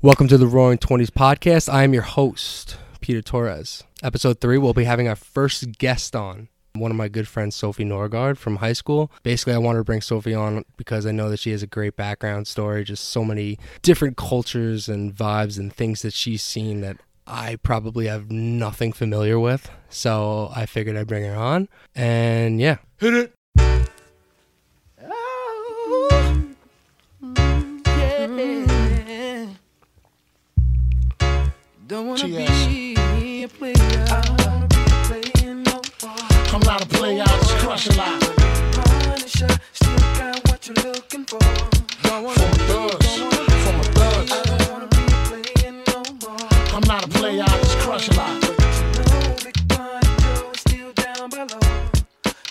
Welcome to the Roaring Twenties podcast. I am your host, Peter Torres. Episode three, we'll be having our first guest on. One of my good friends, Sophie Norgaard from high school. Basically, I wanted to bring Sophie on because I know that she has a great background story, just so many different cultures and vibes and things that she's seen that I probably have nothing familiar with. So I figured I'd bring her on. And yeah, hit it. Don't wanna TS. be a player. I don't wanna be playing no more. I'm not a player, I just crush a lot. Punisher, still got what you're looking for. Don't wanna From be, thugs, don't wanna be, from a thugs. I don't wanna be playing no more. I'm not a player, I just crush a lot. But you know Big Pun Joe is still down below.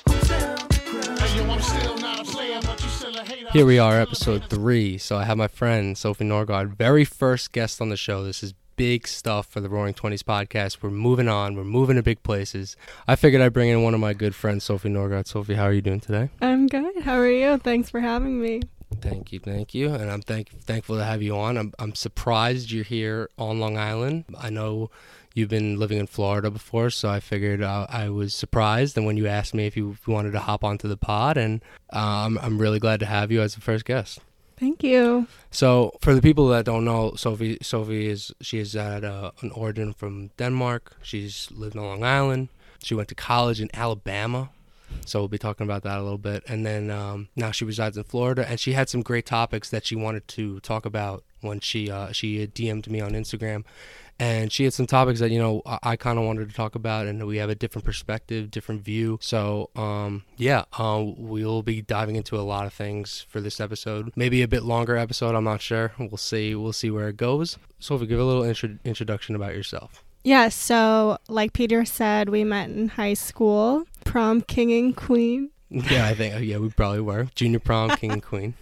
Who's down to crush? Hey, yo, I'm still not a player, but you still a hater. Here we are, episode three. So I have my friend Sophie Norgaard, very first guest on the show. This is big stuff for the Roaring Twenties podcast. We're moving on. We're moving to big places. I figured I'd bring in one of my good friends, Sophie Norgaard. Sophie, how are you doing today? I'm good. How are you? Thanks for having me. Thank you, thank you, and I'm thank thankful to have you on. I'm I'm surprised you're here on Long Island. I know you've been living in Florida before, so I figured uh, I was surprised. And when you asked me if you, wanted to hop onto the pod, and um, I'm really glad to have you as the first guest. Thank you. So, for the people that don't know, Sophie, Sophie is she is at uh, an origin from Denmark. She's lived on Long Island. She went to college in Alabama. So we'll be talking about that a little bit. And then um, now she resides in Florida, and she had some great topics that she wanted to talk about when she uh, she DM'd me on Instagram. And she had some topics that you know I, I kind of wanted to talk about, and we have a different perspective, different view. So um, yeah, uh, we'll be diving into a lot of things for this episode. Maybe a bit longer episode. I'm not sure. We'll see. We'll see where it goes. Sophie, give a little intro- introduction about yourself. Yeah, so like Peter said, we met in high school, prom king and queen. yeah, I think yeah we probably were junior prom king and queen.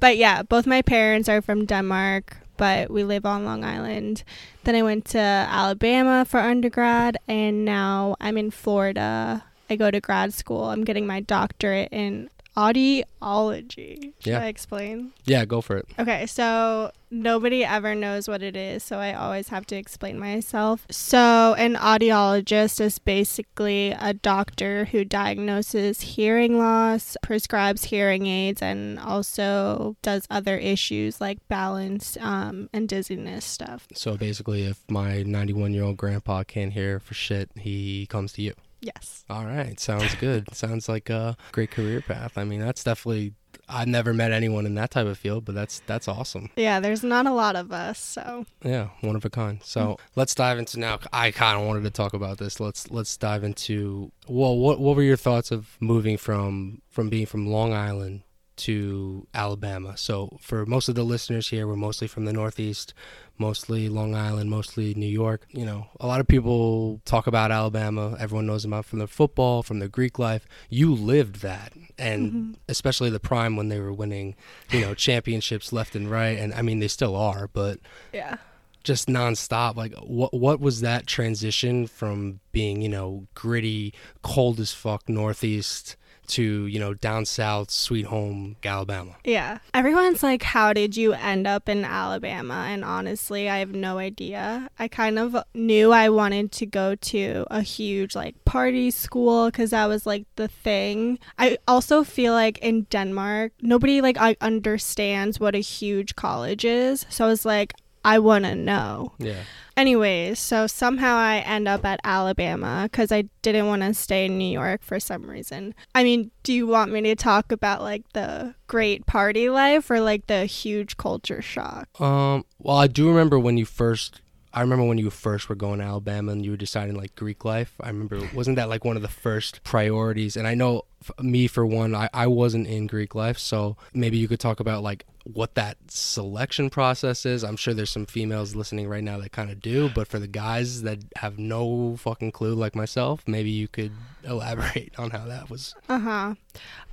But yeah, both my parents are from Denmark, but we live on Long Island. Then I went to Alabama for undergrad, and now I'm in Florida. I go to grad school. I'm getting my doctorate in audiology. Should Yeah. I explain? Yeah, go for it. Okay, so nobody ever knows what it is, so I always have to explain myself. So, an audiologist is basically a doctor who diagnoses hearing loss, prescribes hearing aids, and also does other issues like balance um, and dizziness stuff. So basically, if my 91 year old grandpa can't hear for shit, he comes to you. Yes. All right, sounds good. sounds like a great career path. I mean, that's definitely. I've never met anyone in that type of field, but that's that's awesome. Yeah, there's not a lot of us, so Yeah, one of a kind. So mm. let's dive into now. I kind of wanted to talk about this. Let's let's dive into. Well, what what were your thoughts of moving from from being from Long Island to Alabama? So for most of the listeners here, we're mostly from the Northeast, mostly Long Island, mostly New York. You know, a lot of people talk about Alabama. Everyone knows about from their football, from their Greek life. You lived that, and mm-hmm. especially the prime when they were winning, you know, championships left and right. And I mean, they still are, but yeah. just nonstop. Like, what what was that transition from being, you know, gritty, cold as fuck Northeast to you know down south, sweet home Alabama? Yeah. Everyone's like, How did you end up in Alabama? And honestly, I have no idea. I kind of knew I wanted to go to a huge, like, party school because that was, like, the thing. I also feel like in Denmark, nobody, like, I understands what a huge college is. So I was like, I want to know. Yeah, Anyways, so somehow I end up at Alabama because I didn't want to stay in New York for some reason. I mean, do you want me to talk about like the great party life or like the huge culture shock? Um, well, I do remember when you first. I remember when you first were going to Alabama and you were deciding like Greek life. I remember wasn't that like one of the first priorities? And I know me for one, I, I wasn't in Greek life, so maybe you could talk about like what that selection process is. I'm sure there's some females listening right now that kind of do, but for the guys that have no fucking clue like myself, maybe you could elaborate on how that was. Uh huh.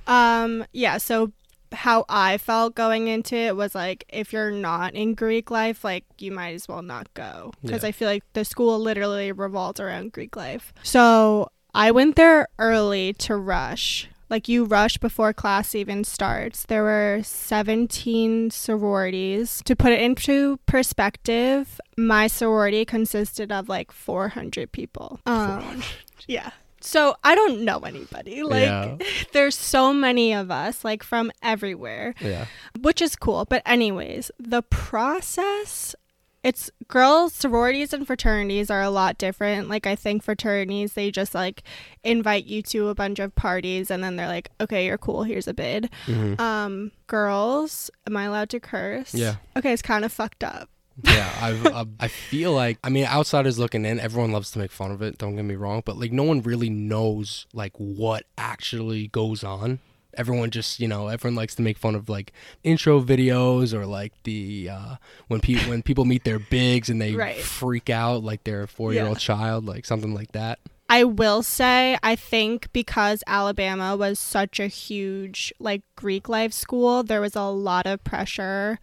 Um, yeah, so how I felt going into it was like if you're not in Greek life, like you might as well not go because Yeah. I feel like the school literally revolves around Greek life. So I went there early to rush. Like you rush before class even starts. There were 17 sororities. To put it into perspective, my sorority consisted of like 400 people. Um, yeah. So I don't know anybody. Like Yeah. there's so many of us like from everywhere Yeah. which is cool. But anyways, the process it's girls sororities and fraternities are a lot different. Like I think fraternities they just like invite you to a bunch of parties and then they're like, "Okay, you're cool. Here's a bid." hmm Um girls, am I allowed to curse? Yeah. Okay, it's kind of fucked up. Yeah, I've, I, I feel like I mean, outsiders looking in, everyone loves to make fun of it. Don't get me wrong, but like no one really knows like what actually goes on. Everyone just you know, everyone likes to make fun of like intro videos or like the uh, when people when people meet their bigs and they Right. freak out like they're a four year old child, like something like that. I will say, I think because Alabama was such a huge like Greek life school, there was a lot of pressure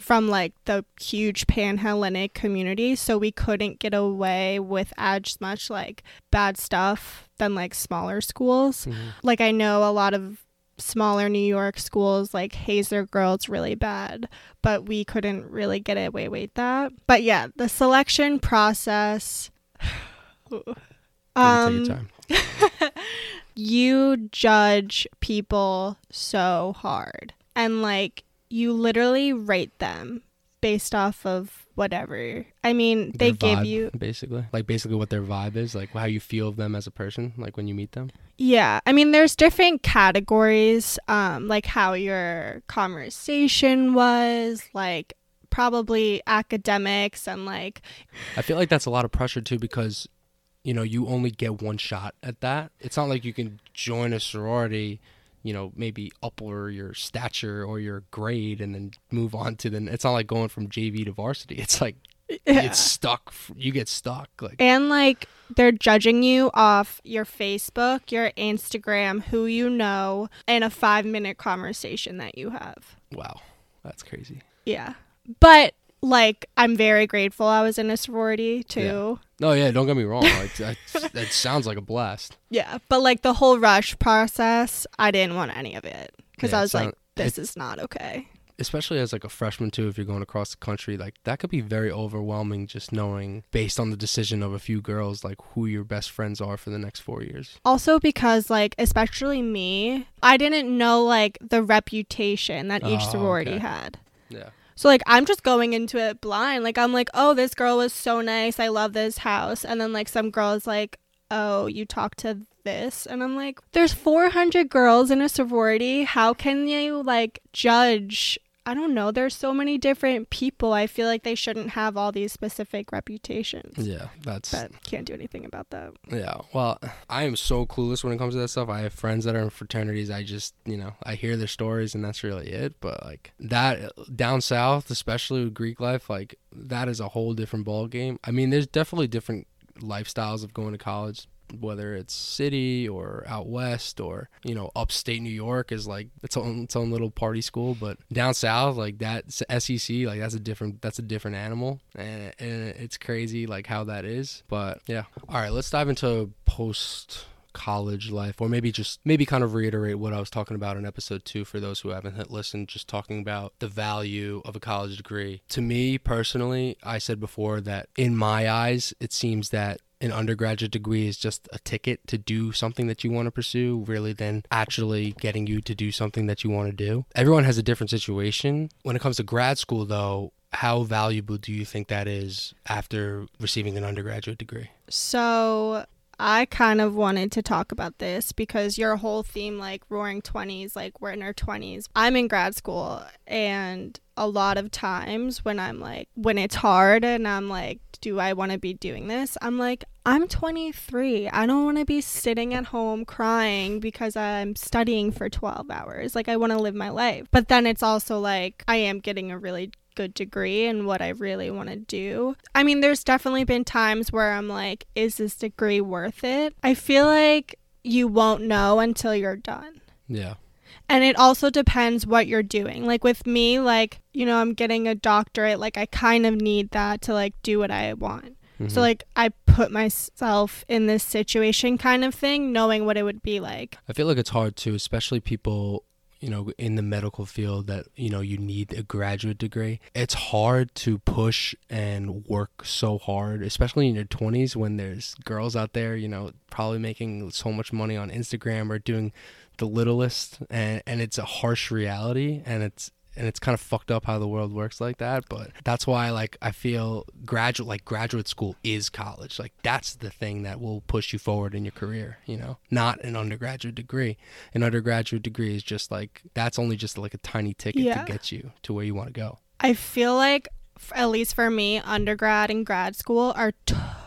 from like the huge pan-Hellenic community, so we couldn't get away with as much like bad stuff than like smaller schools. Like I know a lot of smaller New York schools like haze their girls really bad, but we couldn't really get away with that. But yeah, the selection process. Um, take your time. you judge people so hard and like you literally rate them based off of whatever i mean they Their give you basically like basically what their vibe is, like how you feel of them as a person, like when you meet them. yeah i mean there's different categories um like how your conversation was like probably academics and like I feel like that's a lot of pressure too because you know you only get one shot at that. It's not like you can join a sorority, you know, maybe upper your stature or your grade and then move on to the. It's not like going from JV to varsity. It's like it's stuck. You get stuck. Like And like they're judging you off your Facebook, your Instagram, who you know, and a five minute conversation that you have. wow, that's crazy. Yeah. But like I'm very grateful I was in a sorority too. No, yeah, don't get me wrong. Like that, that sounds like a blast. Yeah. But like the whole rush process, I didn't want any of it. Because Yeah, I was sound- like, this is not okay. especially as like a freshman too if you're going across the country like that could be very overwhelming just knowing based on the decision of a few girls like who your best friends are for the next four years Also because like especially me, I didn't know like the reputation that each Oh, sorority okay. had. yeah So like I'm just going into it blind. Like I'm like, oh, this girl was so nice. I love this house. And then like some girl is like, oh, you talked to this, and I'm like, there's 400 girls in a sorority. How can you like judge? I don't know. There's so many different people. I feel like they shouldn't have all these specific reputations. yeah that's But can't do anything about that. yeah well i am so clueless when it comes to that stuff i have friends that are in fraternities i just you know i hear their stories and that's really it but like that down south especially with greek life like that is a whole different ball game i mean there's definitely different lifestyles of going to college whether it's city or out west or you know upstate new york is like its own its own little party school. But down south like that sec like that's a different that's a different animal. And, and it's crazy like how that is. But yeah. All right let's dive into post college life or maybe just maybe kind of reiterate what i was talking about in episode two for those who haven't listened just talking about the value of a college degree. To me personally i said before that in my eyes it seems that an undergraduate degree is just a ticket to do something that you want to pursue, really than actually getting you to do something that you want to do. Everyone has a different situation. When it comes to grad school, though, how valuable do you think that is after receiving an undergraduate degree? So I kind of wanted to talk about this because your whole theme, like roaring 20s, like we're in our 20s. I'm in grad school, and a lot of times when I'm like, when it's hard and I'm like, do I want to be doing this? I'm like, I'm 23. I don't want to be sitting at home crying because I'm studying for 12 hours. Like, I want to live my life. But then it's also like, I am getting a really good degree and what I really want to do. I mean, there's definitely been times where I'm like, is this degree worth it? I feel like you won't know until you're done. Yeah. And it also depends what you're doing. Like with me, like, you know, I'm getting a doctorate, like I kind of need that to like do what I want. Mhm. So like I put myself in this situation kind of thing, knowing what it would be like. I feel like it's hard too, especially people, you know, in the medical field that, you know, you need a graduate degree. It's hard to push and work so hard, especially in your 20s when there's girls out there, you know, probably making so much money on Instagram or doing the littlest and and it's a harsh reality and it's and it's kind of fucked up how the world works like that but that's why like i feel graduate like graduate school is college like that's the thing that will push you forward in your career you know not an undergraduate degree an undergraduate degree is just like that's only just like a tiny ticket Yeah. to get you to where you want to go I feel like, at least for me, undergrad and grad school are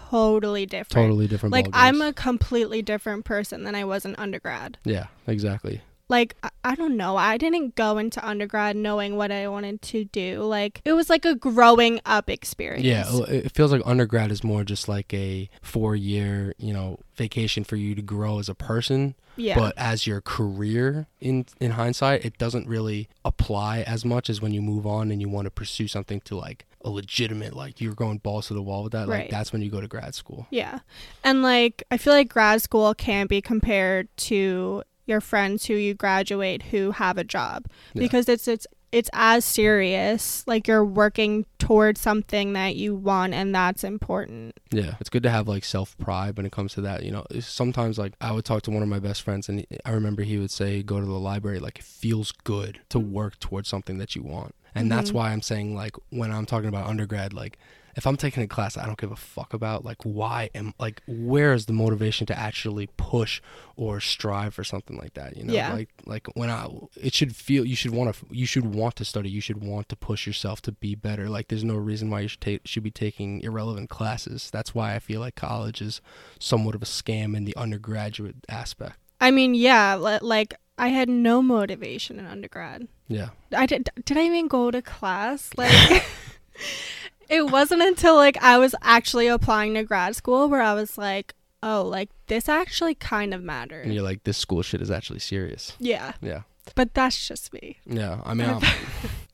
totally different. totally different Like. I'm a completely different person than I was in undergrad. yeah exactly Like I, don't know, I didn't go into undergrad knowing what I wanted to do. Like it was like a growing up experience. Yeah, it feels like undergrad is more just like a four year, you know, vacation for you to grow as a person. yeah, But as your career in in hindsight, it doesn't really apply as much as when you move on and you want to pursue something to like a legitimate like you're going balls to the wall with that. Like that's when you go to grad school. Yeah. And like I feel like grad school can be compared to your friends who you graduate who have a job Yeah. because it's it's it's as serious like you're working towards something that you want and that's important. Yeah, it's good to have like self pride when it comes to that. You know, sometimes like I would talk to one of my best friends, and I remember he would say, "Go to the library. Like it feels good to work towards something that you want." And that's Mhm. why I'm saying like when I'm talking about undergrad, like if I'm taking a class I don't give a fuck about, like why am like where is the motivation to actually push or strive for something like that? You know, Yeah. like like when I it should feel you should want to you should want to study, you should want to push yourself to be better. Like there's no reason why you should take should be taking irrelevant classes. That's why I feel like college is somewhat of a scam in the undergraduate aspect. I mean, yeah, like I had no motivation in undergrad. Yeah. I did did I even go to class? Like it wasn't until like I was actually applying to grad school where I was like, "Oh, like this actually kind of matters." And you're like this school shit is actually serious. Yeah, Yeah. but that's just me. Yeah, I mean, I'm-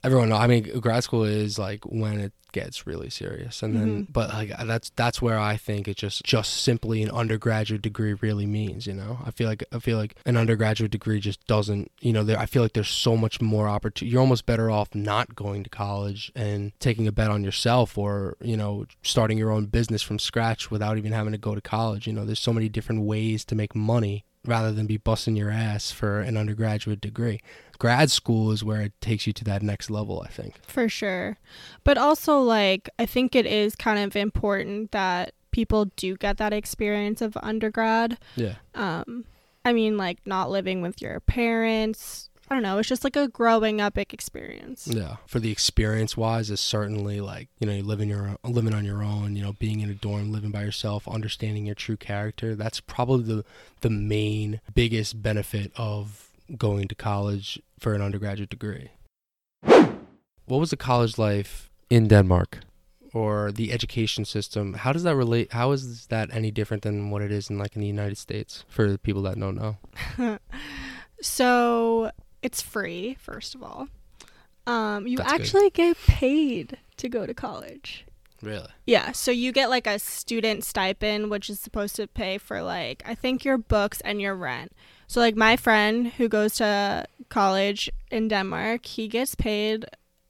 everyone. know- I mean, grad school is like when it gets really serious, and then, Mhm. but like that's that's where I think it just just simply an undergraduate degree really means. You know, I feel like I feel like an undergraduate degree just doesn't. You know, there. I feel like there's so much more opportunity. You're almost better off not going to college and taking a bet on yourself, or you know, starting your own business from scratch without even having to go to college. You know, there's so many different ways to make money rather than be busting your ass for an undergraduate degree grad school is where it takes you to that next level, I think. For sure. But also like I think it is kind of important that people do get that experience of undergrad. Yeah. Um I mean like not living with your parents. I don't know, it's just like a growing up experience. Yeah. For the experience wise, is certainly like, you know, you living your living on your own, you know, being in a dorm, living by yourself, understanding your true character. That's probably the the main biggest benefit of going to college for an undergraduate degree. What was the college life in Denmark? Or the education system? How does that relate? How is that any different than what it is in like in the United States for the people that don't know? so it's free, first of all. Um you That's good. actually get paid to go to college. Really? Yeah, so you get like a student stipend, which is supposed to pay for like I think your books and your rent. So like my friend who goes to college in Denmark, he gets paid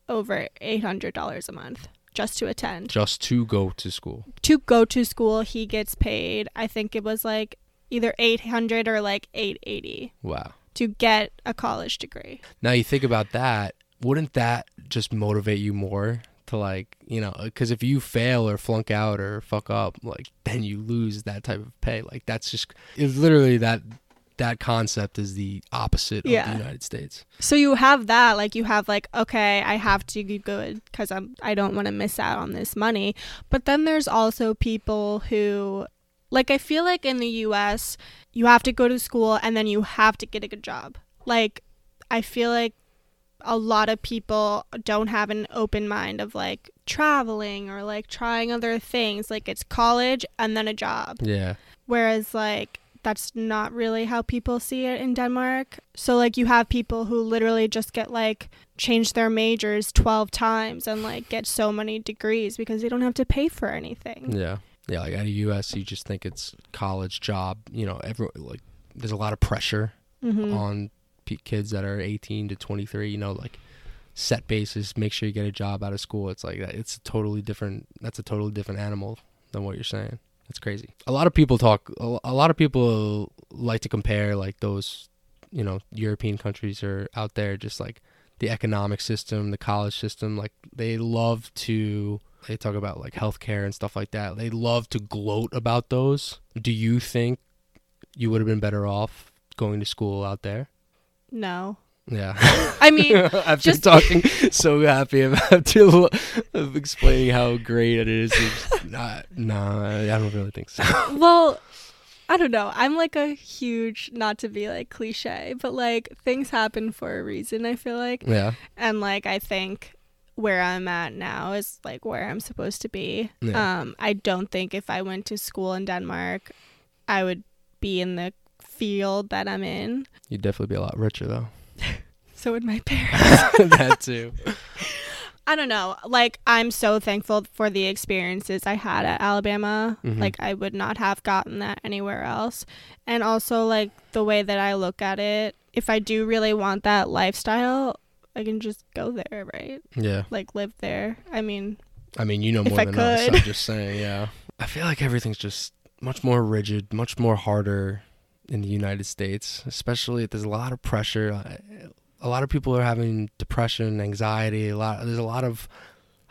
over eight hundred dollars a month just to attend. Just to go to school. To go to school, he gets paid. I think it was like either eight hundred or like eight eighty Wow. to get a college degree. Now you think about that, wouldn't that just motivate you more to like, you know, because if you fail or flunk out or fuck up, like then you lose that type of pay. Like that's just it's literally that that concept is the opposite of the United States. So you have that, like you have like, okay, I have to be good because I'm I don't want to miss out on this money. But then there's also people who, like, I feel like in the U.S. you have to go to school and then you have to get a good job. Like, I feel like a lot of people don't have an open mind of like traveling or like trying other things. Like it's college and then a job. Yeah. Whereas like that's not really how people see it in Denmark. So like you have people who literally just get like change their majors 12 times and like get so many degrees because they don't have to pay for anything. Yeah. Yeah, like at a US, you just think it's college job. You know, every like there's a lot of pressure Mm-hmm. on kids that are 18 to 23. You know, like set basis, make sure you get a job out of school. It's like that. It's a totally different. That's a totally different animal than what you're saying. It's crazy. A lot of people talk. A lot of people like to compare like those, you know, European countries are out there just like the economic system, the college system. Like they love to. They talk about like healthcare and stuff like that. They love to gloat about those. Do you think you would have been better off going to school out there? No. Yeah. I mean, After just- talking so happy about of explaining how great it is. it's Not, nah, I don't really think so. well, I don't know. I'm like a huge, not to be like cliche, but like things happen for a reason, I feel like. Yeah. And like, I think where I'm at now is like where I'm supposed to be. Yeah. Um, I don't think if I went to school in Denmark, I would be in the field that I'm in. You'd definitely be a lot richer though. So would my parents. that too. I don't know. Like I'm so thankful for the experiences I had at Alabama. Mhm. Like I would not have gotten that anywhere else. And also like the way that I look at it, if I do really want that lifestyle, I can just go there, right? Yeah. Like live there. I mean, I mean, you know more than us. I'm just saying, yeah. I feel like everything's just much more rigid, much more harder in the United States, especially if there's a lot of pressure. A lot of people are having depression, anxiety, a lot there's a lot of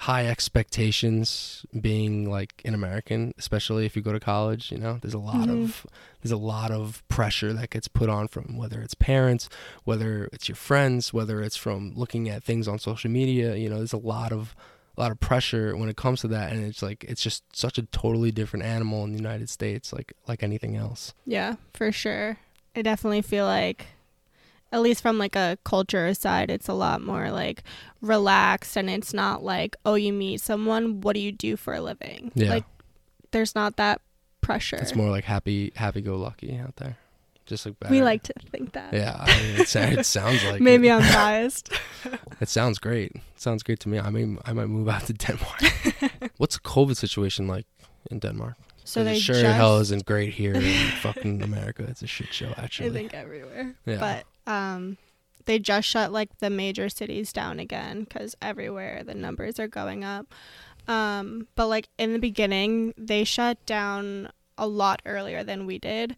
high expectations being like an American, especially if you go to college, you know. There's a lot Mhm. of there's a lot of pressure that gets put on from whether it's parents, whether it's your friends, whether it's from looking at things on social media, you know, there's a lot of a lot of pressure when it comes to that and it's like it's just such a totally different animal in the United States like like anything else. yeah, for sure. I definitely feel like at least from like a culture side, it's a lot more like relaxed and it's not like, oh, you meet someone, what do you do for a living? Yeah. Like there's not that pressure. It's more like happy happy go lucky out there. Just like better. we like to think that. Yeah, I mean, it, it sounds like Maybe it. I'm biased. It sounds great. It sounds great to me. I mean, I might move out to Denmark. What's the COVID situation like in Denmark? So they sure just, hell isn't great here in fucking America. It's a shit show, actually. I think everywhere. Yeah. But um, they just shut like the major cities down again because everywhere the numbers are going up. Um, but like in the beginning, they shut down a lot earlier than we did.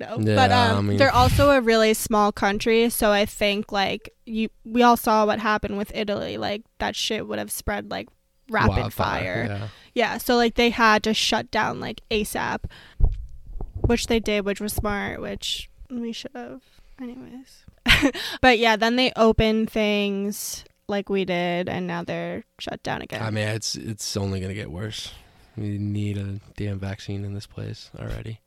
No, but um, I mean- they're also a really small country, so I think like you, we all saw what happened with Italy. Like that shit would have spread like rapid Wildfire, fire. Yeah. Yeah, so like they had to shut down like ASAP, which they did, which was smart, which we should have, anyways. but yeah, then they open things like we did, and now they're shut down again. I mean, it's it's only gonna get worse. We need a damn vaccine in this place already.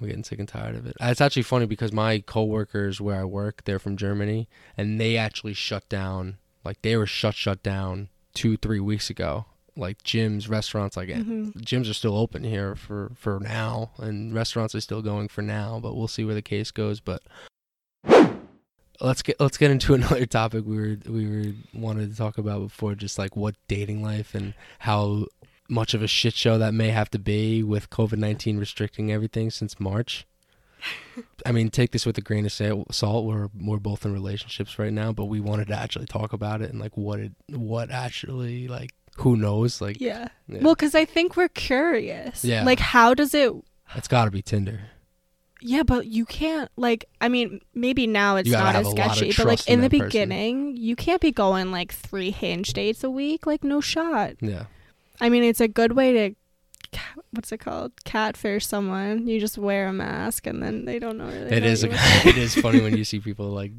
I'm getting sick and tired of it. It's actually funny because my coworkers where I work, they're from Germany, and they actually shut down. Like they were shut shut down two three weeks ago. Like gyms, restaurants, like Mhm. gyms are still open here for for now, and restaurants are still going for now. But we'll see where the case goes. But let's get let's get into another topic we were we were wanted to talk about before, just like what dating life and how much of a shit show that may have to be with COVID nineteen restricting everything since March. I mean, take this with a grain of salt. We're we're both in relationships right now, but we wanted to actually talk about it and like what it what actually like who knows like yeah. yeah. Well, because I think we're curious. Yeah. Like, how does it? it's got to be Tinder. Yeah, but you can't like. I mean, maybe now it's not as a lot of sketchy, but like in in the that person. beginning, you can't be going like three hinge dates a week. Like, no shot. Yeah, I mean, it's a good way to what's it called? Catfish someone. You just wear a mask and then they don't know. Really it know is. A, it is funny when you see people like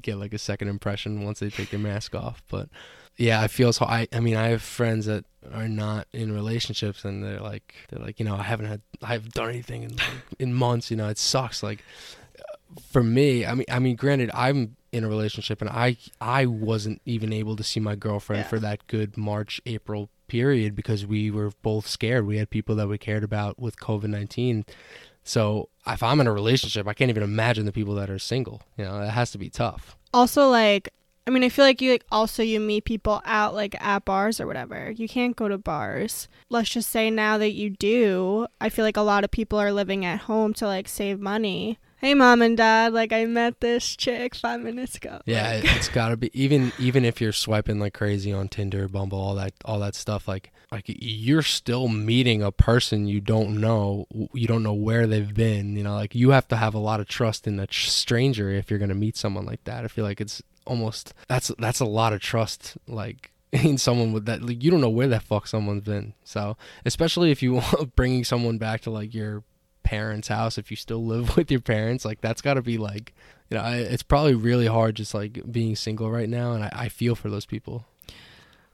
get like a second impression once they take their mask off. But yeah, I feel so. I I mean, I have friends that are not in relationships, and they're like they're like you know I haven't had I haven't done anything in like, in months. You know, it sucks. Like for me, I mean, I mean, granted, I'm in a relationship, and I I wasn't even able to see my girlfriend Yeah. for that good March April period because we were both scared. We had people that we cared about with COVID nineteen. So if I'm in a relationship, I can't even imagine the people that are single. You know, it has to be tough. also like I mean, I feel like you like also you meet people out like at bars or whatever. You can't go to bars. Let's just say now that you do, I feel like a lot of people are living at home to like save money. Hey mom and dad, like I met this chick 5 minutes ago. Yeah, Like, it- it's got to be even even if you're swiping like crazy on Tinder, Bumble, all that all that stuff like like you're still meeting a person you don't know, you don't know where they've been, you know, like you have to have a lot of trust in a stranger if you're to meet someone like that. I feel like it's almost that's that's a lot of trust like in someone with that like you don't know where the fuck someone's been. So, especially if you want bringing someone back to like your parents' house if you still live with your parents, like that's got to be like you know, I, it's probably really hard just like being single right now, and I, I feel for those people.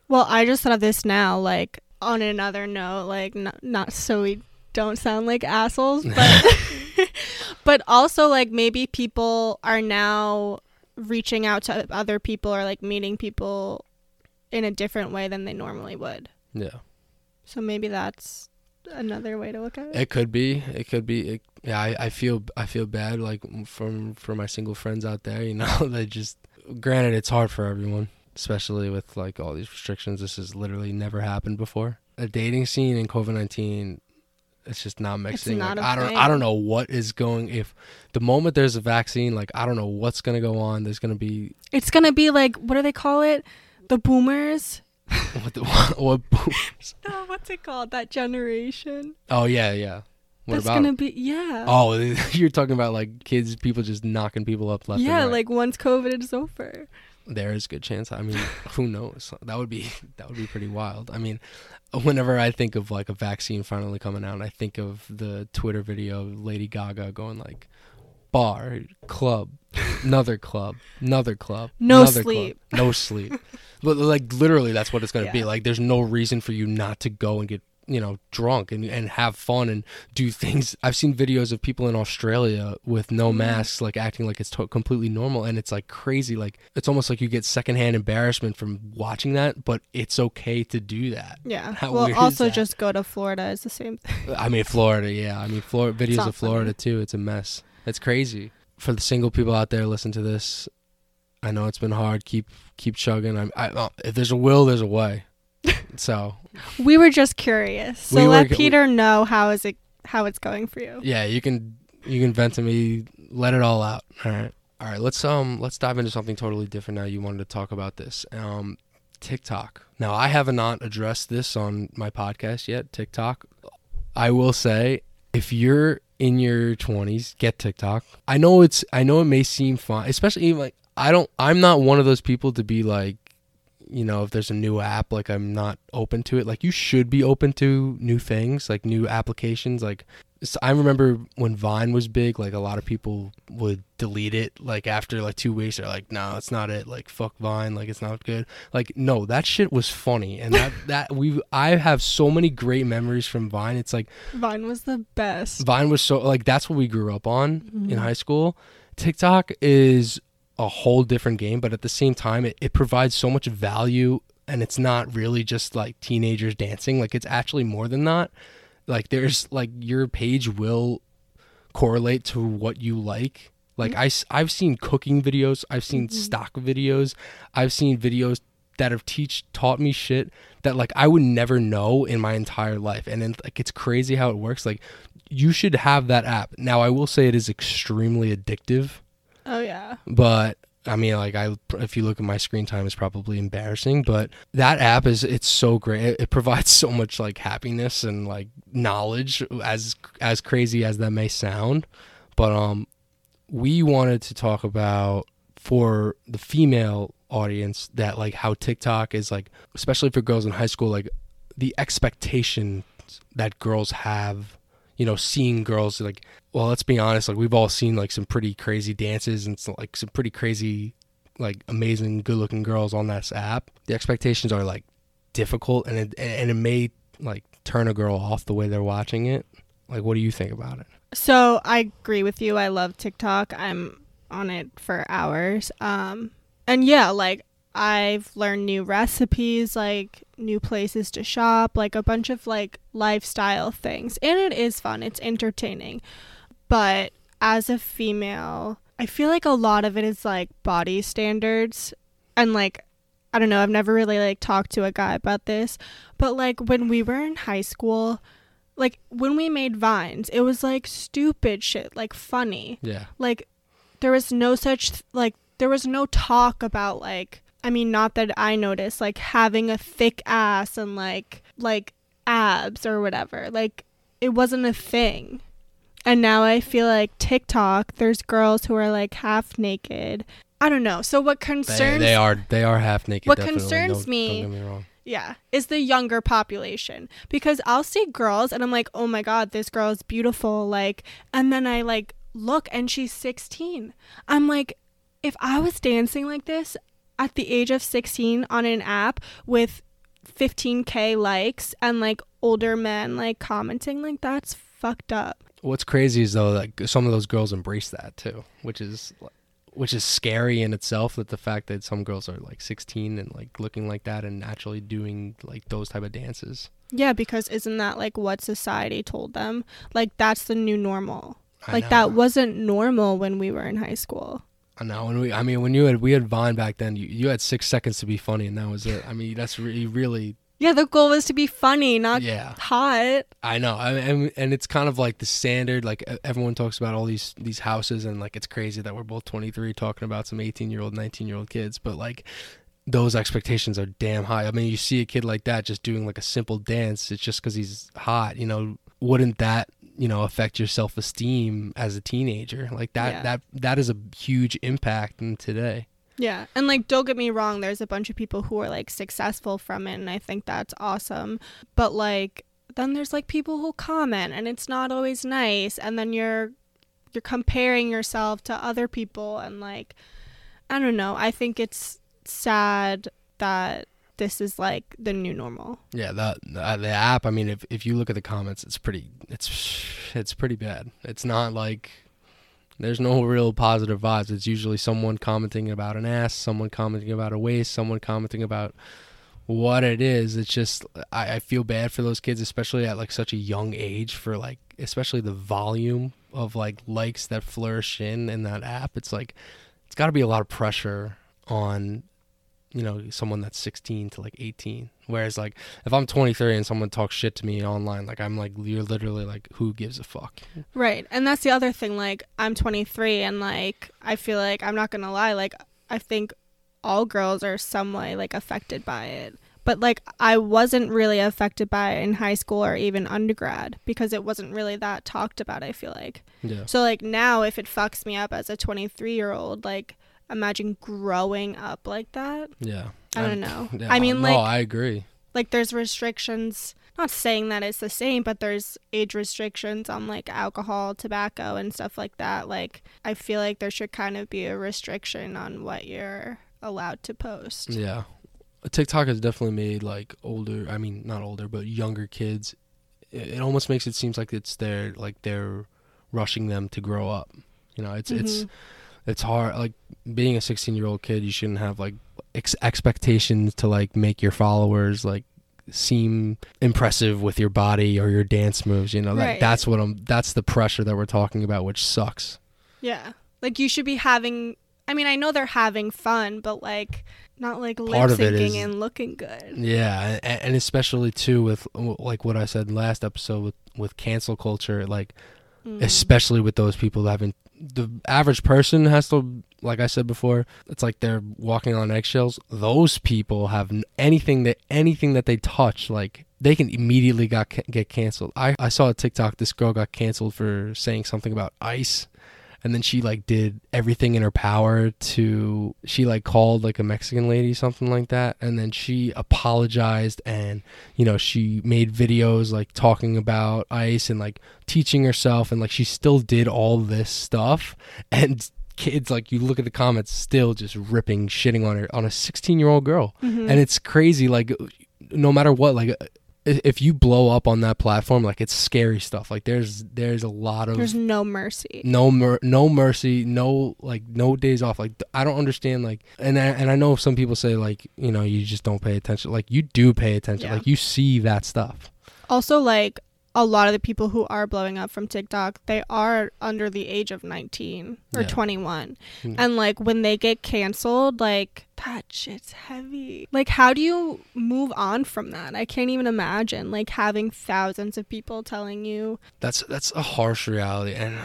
Well, I just thought of this now, like on another note, like not, not so we don't sound like assholes, but but also like maybe people are now reaching out to other people or like meeting people in a different way than they normally would. Yeah, So maybe that's another way to look at it. it could be, it could be. It, yeah, I, I feel I feel bad like from for my single friends out there. You know, they just granted it's hard for everyone, especially with like all these restrictions. This has literally never happened before. A dating scene in COVID nineteen. It's just not mixing. not Like, I don't. thing. I don't know what is going. If the moment there's a vaccine, like I don't know what's gonna go on. There's gonna be It's going to be like what do they call it? The boomers? what? The, what, No, what's it called? That generation. oh yeah, yeah. What That's about? going to be yeah. Oh, you're talking about like kids, people just knocking people up left yeah, and right. like once COVID is over. There is a good chance. I mean, who knows? That would be that would be pretty wild. I mean, whenever I think of like a vaccine finally coming out, I think of the Twitter video of Lady Gaga going like, bar, club, another club, another club, No another sleep. club, no sleep. but like literally, that's what it's gonna be. Like, there's no reason for you not to go and get you know drunk and, and have fun and do things i've seen videos of people in australia with Mm-hmm. no masks like acting like it's to- completely normal and it's like crazy like it's almost like you get secondhand embarrassment from watching that but it's okay to do that Yeah. How well, also just go to Florida is the same thing. I mean, Florida, yeah. I mean, Florida videos of Florida too. It's a mess. It's crazy. For the single people out there, listen to this. I know it's been hard. Keep keep chugging. I'm, I, uh, if there's a will, there's a way. So We were just curious. So We let cu- Peter know how is it how it's going for you. yeah, you can you can vent to me. Let it all out. All right. All right. Let's um let's dive into something totally different now. You wanted to talk about this. Um, TikTok. Now I have not addressed this on my podcast yet. TikTok. I will say if you're in your 20s, get TikTok. I know it's I know it may seem fun, especially like I don't I'm not one of those people to be like you know, if there's a new app, like I'm not open to it. Like you should be open to new things, like new applications. Like I remember when Vine was big, like a lot of people would delete it like after like two weeks. They're like, no, it's not it. Like fuck Vine, like it's not good. Like no, that shit was funny, and that that we I have so many great memories from Vine. It's like Vine was the best. Vine was so like that's what we grew up on in mm-hmm. high school. TikTok is a whole different game, but at the same time, it, it provides so much value, and it's not really just like teenagers dancing. Like it's actually more than that. Like there's like your page will correlate to what you like. Like mm-hmm. I have seen cooking videos, I've seen mm-hmm. stock videos, I've seen videos that have teach taught me shit that like I would never know in my entire life. And then like it's crazy how it works. Like you should have that app. Now I will say it is extremely addictive, Oh yeah. but I mean like I if you look at my screen time it's probably embarrassing, but that app is it's so great. It, it provides so much like happiness and like knowledge as as crazy as that may sound. But um we wanted to talk about for the female audience that like how TikTok is like especially for girls in high school like the expectation that girls have you know seeing girls like well let's be honest like we've all seen like some pretty crazy dances and some, like some pretty crazy like amazing good looking girls on this app the expectations are like difficult and it and it may like turn a girl off the way they're watching it like what do you think about it So I agree with you. I love TikTok. I'm on it for hours. Um and yeah, like I've learned new recipes, like new places to shop, like a bunch of like lifestyle things. And it is fun. It's entertaining. But as a female, I feel like a lot of it is like body standards and like I don't know, I've never really like talked to a guy about this, but like when we were in high school, like when we made vines, it was like stupid shit, like funny. Yeah. Like there was no such like there was no talk about like I mean not that I noticed like having a thick ass and like like abs or whatever. Like it wasn't a thing. And now I feel like TikTok, there's girls who are like half naked. I don't know. So what They, concerns they are they are half naked. What definitely. concerns me- me wrong. yeah, is the younger population because I'll see girls and I'm like, "Oh my god, this girl is beautiful." Like, and then I like look and she's 16. I'm like, if I was dancing like this at the age of 16 on an app with 15k likes and like older men like commenting like that's fucked up. What's crazy is though that some of those girls embrace that too, which is which is scary in itself. That the fact that some girls are like 16 and like looking like that and naturally doing like those type of dances. Yeah, because isn't that like what society told them? Like that's the new normal. I Like know. that wasn't normal when we were in high school. I know. When we, I mean, when you had we had Vine back then, you, you had six seconds to be funny, and that was it. I mean, that's really, really, Yeah, the goal was to be funny, not yeah. hot. I know. I and and it's kind of like the standard. Like everyone talks about all these these houses, and like it's crazy that we're both 23 talking about some 18 year old, 19 year old kids, but like. Those expectations are damn high. I mean, you see a kid like that just doing like a simple dance. It's just because he's hot, you know. Wouldn't that, you know, affect your self esteem as a teenager? Like that, Yeah. that, that is a huge impact in today. Yeah. And like don't get me wrong, there's a bunch of people who are like successful from it and I think that's awesome. But like then there's like people who comment and it's not always nice and then you're you're comparing yourself to other people and like I don't know. I think it's sad that this is like the new normal. Yeah, the the, the app. I mean, if if you look at the comments, it's pretty. It's it's pretty bad. It's not like there's no real positive vibes. It's usually someone commenting about an ass, someone commenting about a waist, someone commenting about what it is. It's just I, I feel bad for those kids, especially at like such a young age, for like especially the volume of like likes that flourish in in that app. It's like it's got to be a lot of pressure on you know someone that's 16 to like 18 whereas like if i'm 23 and someone talks shit to me online like i'm like you're literally like who gives a fuck Right. And that's the other thing. Like, I'm 23 and, like, I feel like, I'm not going to lie, like, I think all girls are some way, like, affected by it. But, like, I wasn't really affected by it in high school or even undergrad because it wasn't really that talked about, I feel like. yeah So, like, now if it fucks me up as a 23 year old, like, imagine growing up like that. yeah I don't I'm- know. yeah, I mean, no like, i agree like there's restrictions not saying that it's the same but there's age restrictions on like alcohol tobacco and stuff like that like i feel like there should kind of be a restriction on what you're allowed to post yeah tiktok has definitely made like older i mean not older but younger kids it, it almost makes it seems like it's their like they're rushing them to grow up you know it's it's Mhm. It's hard like being a 16 year old kid you shouldn't have like ex- expectations to like make your followers like seem impressive with your body or your dance moves you know that, Right. that's what i'm that's the pressure that we're talking about which sucks yeah like you should be having i mean i know they're having fun but like not like lip syncing and looking good yeah and, and especially too with like what i said last episode with with cancel culture like Mm. especially with those people that haven't the average person has to like i said before it's like they're walking on eggshells. Those people have anything that anything that they touch like they can immediately got get canceled. I i saw a tiktok this girl got canceled for saying something about ice and then she like did everything in her power to she like called like a mexican lady something like that and then she apologized and you know she made videos like talking about ice and like teaching herself and like she still did all this stuff and kids like you look at the comments still just ripping shitting on her on a 16 year old girl Mhm. and it's crazy like no matter what like if you blow up on that platform like it's scary stuff. Like there's there's a lot of there's no mercy. No mer- no mercy no like no days off. Like i don't understand like and I, and i know some people say like you know you just don't pay attention. Like you do pay attention. Yeah. like you see that stuff. Also like a lot of the people who are blowing up from TikTok, they are under the age of 19 or Yeah. 21. Hmm. And like when they get canceled, like that shit's heavy. Like how do you move on from that? I can't even imagine like having thousands of people telling you, That's that's a harsh reality, and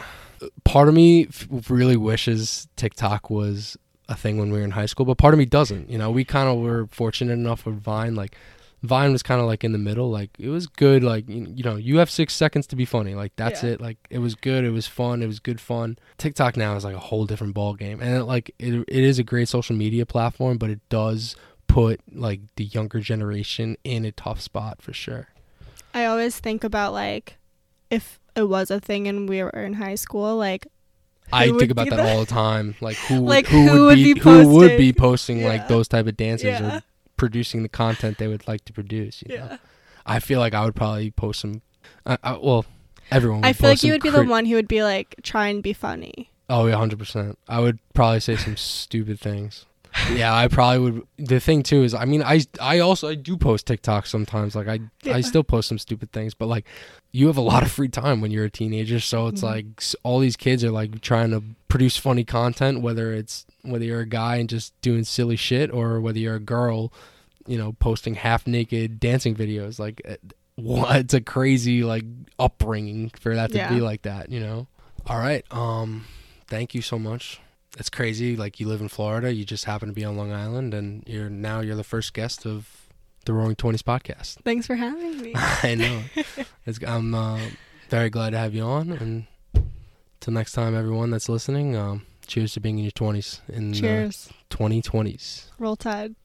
part of me really wishes TikTok was a thing when we were in high school, but part of me doesn't. You know, we kind of were fortunate enough with Vine. Like, Vine was kind of like in the middle. Like, it was good. Like, you, you know, you have six seconds to be funny. Like, that's Yeah. it. Like, it was good. It was fun. It was good fun. TikTok now is like a whole different ball game, and it, like it, it is a great social media platform, but it does put like the younger generation in a tough spot for sure. I always think about like if it was a thing and we were in high school, like I think about that the- all the time. Like who would, Like, who, who would would be, be who would be posting? posting like those type of dances Yeah. or producing the content they would like to produce. You know? yeah. I feel like I would probably post some. I, I, well, everyone. Would I feel like you would be the one who would be like try and be funny. Oh yeah, hundred percent. I would probably say some stupid things. Yeah, I probably would. The thing too is, I mean, I I also I do post TikTok sometimes. Like I Yeah. I still post some stupid things, but like you have a lot of free time when you're a teenager, so it's Mhm. like all these kids are like trying to produce funny content, whether it's whether you're a guy and just doing silly shit, or whether you're a girl, you know, posting half naked dancing videos. Like, uh, what? It's a crazy like upbringing for that to Yeah. be like that, you know. All right. Um, thank you so much. It's crazy. Like you live in Florida, you just happen to be on Long Island, and you're now you're the first guest of the Roaring Twenties podcast. Thanks for having me. I know. It's, I'm uh, very glad to have you on, and till next time, everyone that's listening, um, cheers to being in your twenties in Cheers. twenty twenties. Roll Tide.